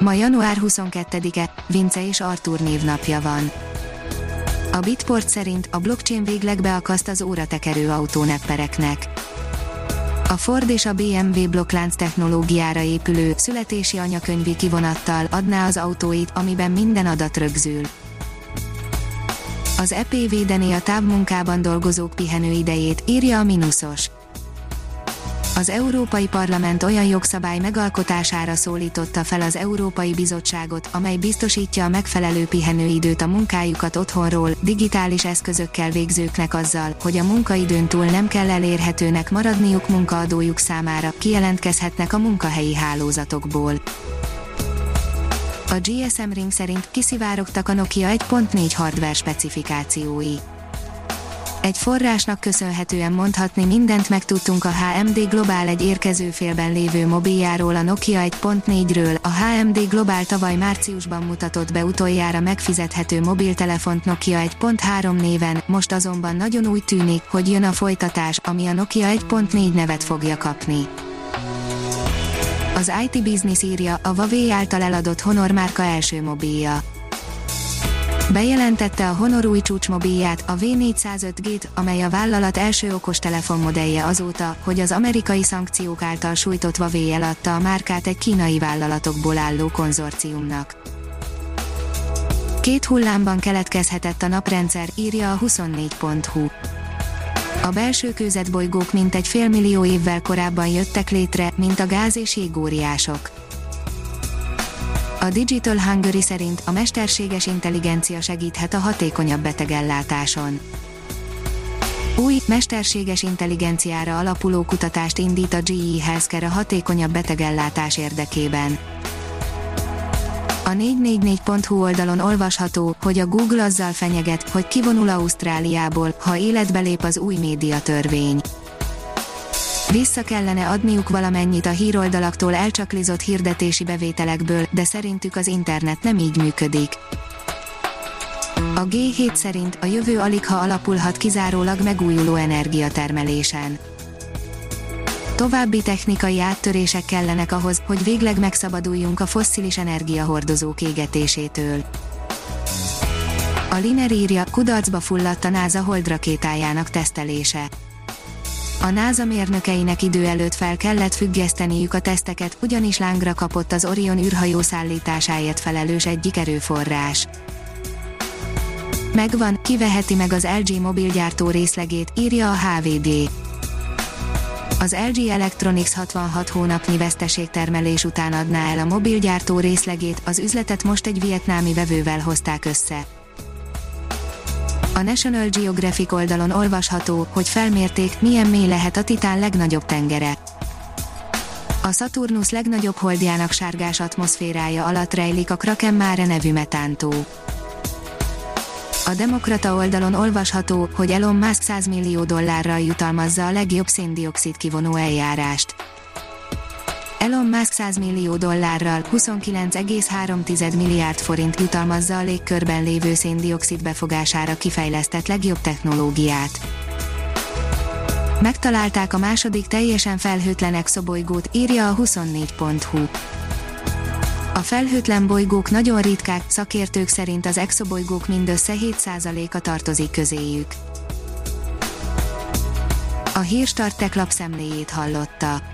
Ma január 22-e, Vince és Artur névnapja van. A Bitport szerint a blockchain végleg beakaszt az óratekerő autóneppereknek. A Ford és a BMW blokklánc technológiára épülő születési anyakönyvi kivonattal adná az autóit, amiben minden adat rögzül. Az EP védené a távmunkában dolgozók pihenőidejét, írja a Minusos az Európai Parlament olyan jogszabály megalkotására szólította fel az Európai Bizottságot, amely biztosítja a megfelelő pihenőidőt a munkájukat otthonról, digitális eszközökkel végzőknek azzal, hogy a munkaidőn túl nem kell elérhetőnek maradniuk munkaadójuk számára, kijelentkezhetnek a munkahelyi hálózatokból. A GSM Ring szerint kiszivárogtak a Nokia 1.4 hardware specifikációi egy forrásnak köszönhetően mondhatni mindent megtudtunk a HMD Global egy érkező félben lévő mobiljáról a Nokia 1.4-ről. A HMD Global tavaly márciusban mutatott be utoljára megfizethető mobiltelefont Nokia 1.3 néven, most azonban nagyon úgy tűnik, hogy jön a folytatás, ami a Nokia 1.4 nevet fogja kapni. Az IT Business írja, a Huawei által eladott Honor márka első mobilja Bejelentette a Honor új csúcsmobilját, a V405G-t, amely a vállalat első okostelefon modellje azóta, hogy az amerikai szankciók által sújtott Huawei eladta a márkát egy kínai vállalatokból álló konzorciumnak. Két hullámban keletkezhetett a naprendszer, írja a 24.hu. A belső bolygók mintegy félmillió évvel korábban jöttek létre, mint a gáz és jégóriások a Digital Hungary szerint a mesterséges intelligencia segíthet a hatékonyabb betegellátáson. Új, mesterséges intelligenciára alapuló kutatást indít a GE Healthcare a hatékonyabb betegellátás érdekében. A 444.hu oldalon olvasható, hogy a Google azzal fenyeget, hogy kivonul Ausztráliából, ha életbe lép az új médiatörvény. Vissza kellene adniuk valamennyit a híroldalaktól elcsaklizott hirdetési bevételekből, de szerintük az internet nem így működik. A G7 szerint a jövő alig ha alapulhat kizárólag megújuló energiatermelésen. További technikai áttörések kellenek ahhoz, hogy végleg megszabaduljunk a fosszilis energiahordozók égetésétől. A Liner írja, kudarcba fulladt a NASA holdrakétájának tesztelése a NASA mérnökeinek idő előtt fel kellett függeszteniük a teszteket, ugyanis lángra kapott az Orion űrhajó szállításáért felelős egyik erőforrás. Megvan, kiveheti meg az LG mobilgyártó részlegét, írja a HVD. Az LG Electronics 66 hónapnyi veszteségtermelés után adná el a mobilgyártó részlegét, az üzletet most egy vietnámi vevővel hozták össze. A National Geographic oldalon olvasható, hogy felmérték, milyen mély lehet a Titán legnagyobb tengere. A Saturnus legnagyobb holdjának sárgás atmoszférája alatt rejlik a Kraken Mare nevű metántó. A Demokrata oldalon olvasható, hogy Elon Musk 100 millió dollárral jutalmazza a legjobb széndiokszid kivonó eljárást. Elon Musk 100 millió dollárral 29,3 milliárd forint jutalmazza a légkörben lévő széndiokszid befogására kifejlesztett legjobb technológiát. Megtalálták a második teljesen felhőtlen exobolygót, írja a 24.hu. A felhőtlen bolygók nagyon ritkák, szakértők szerint az exobolygók mindössze 7%-a tartozik közéjük. A hírstartek lapszemléjét hallotta.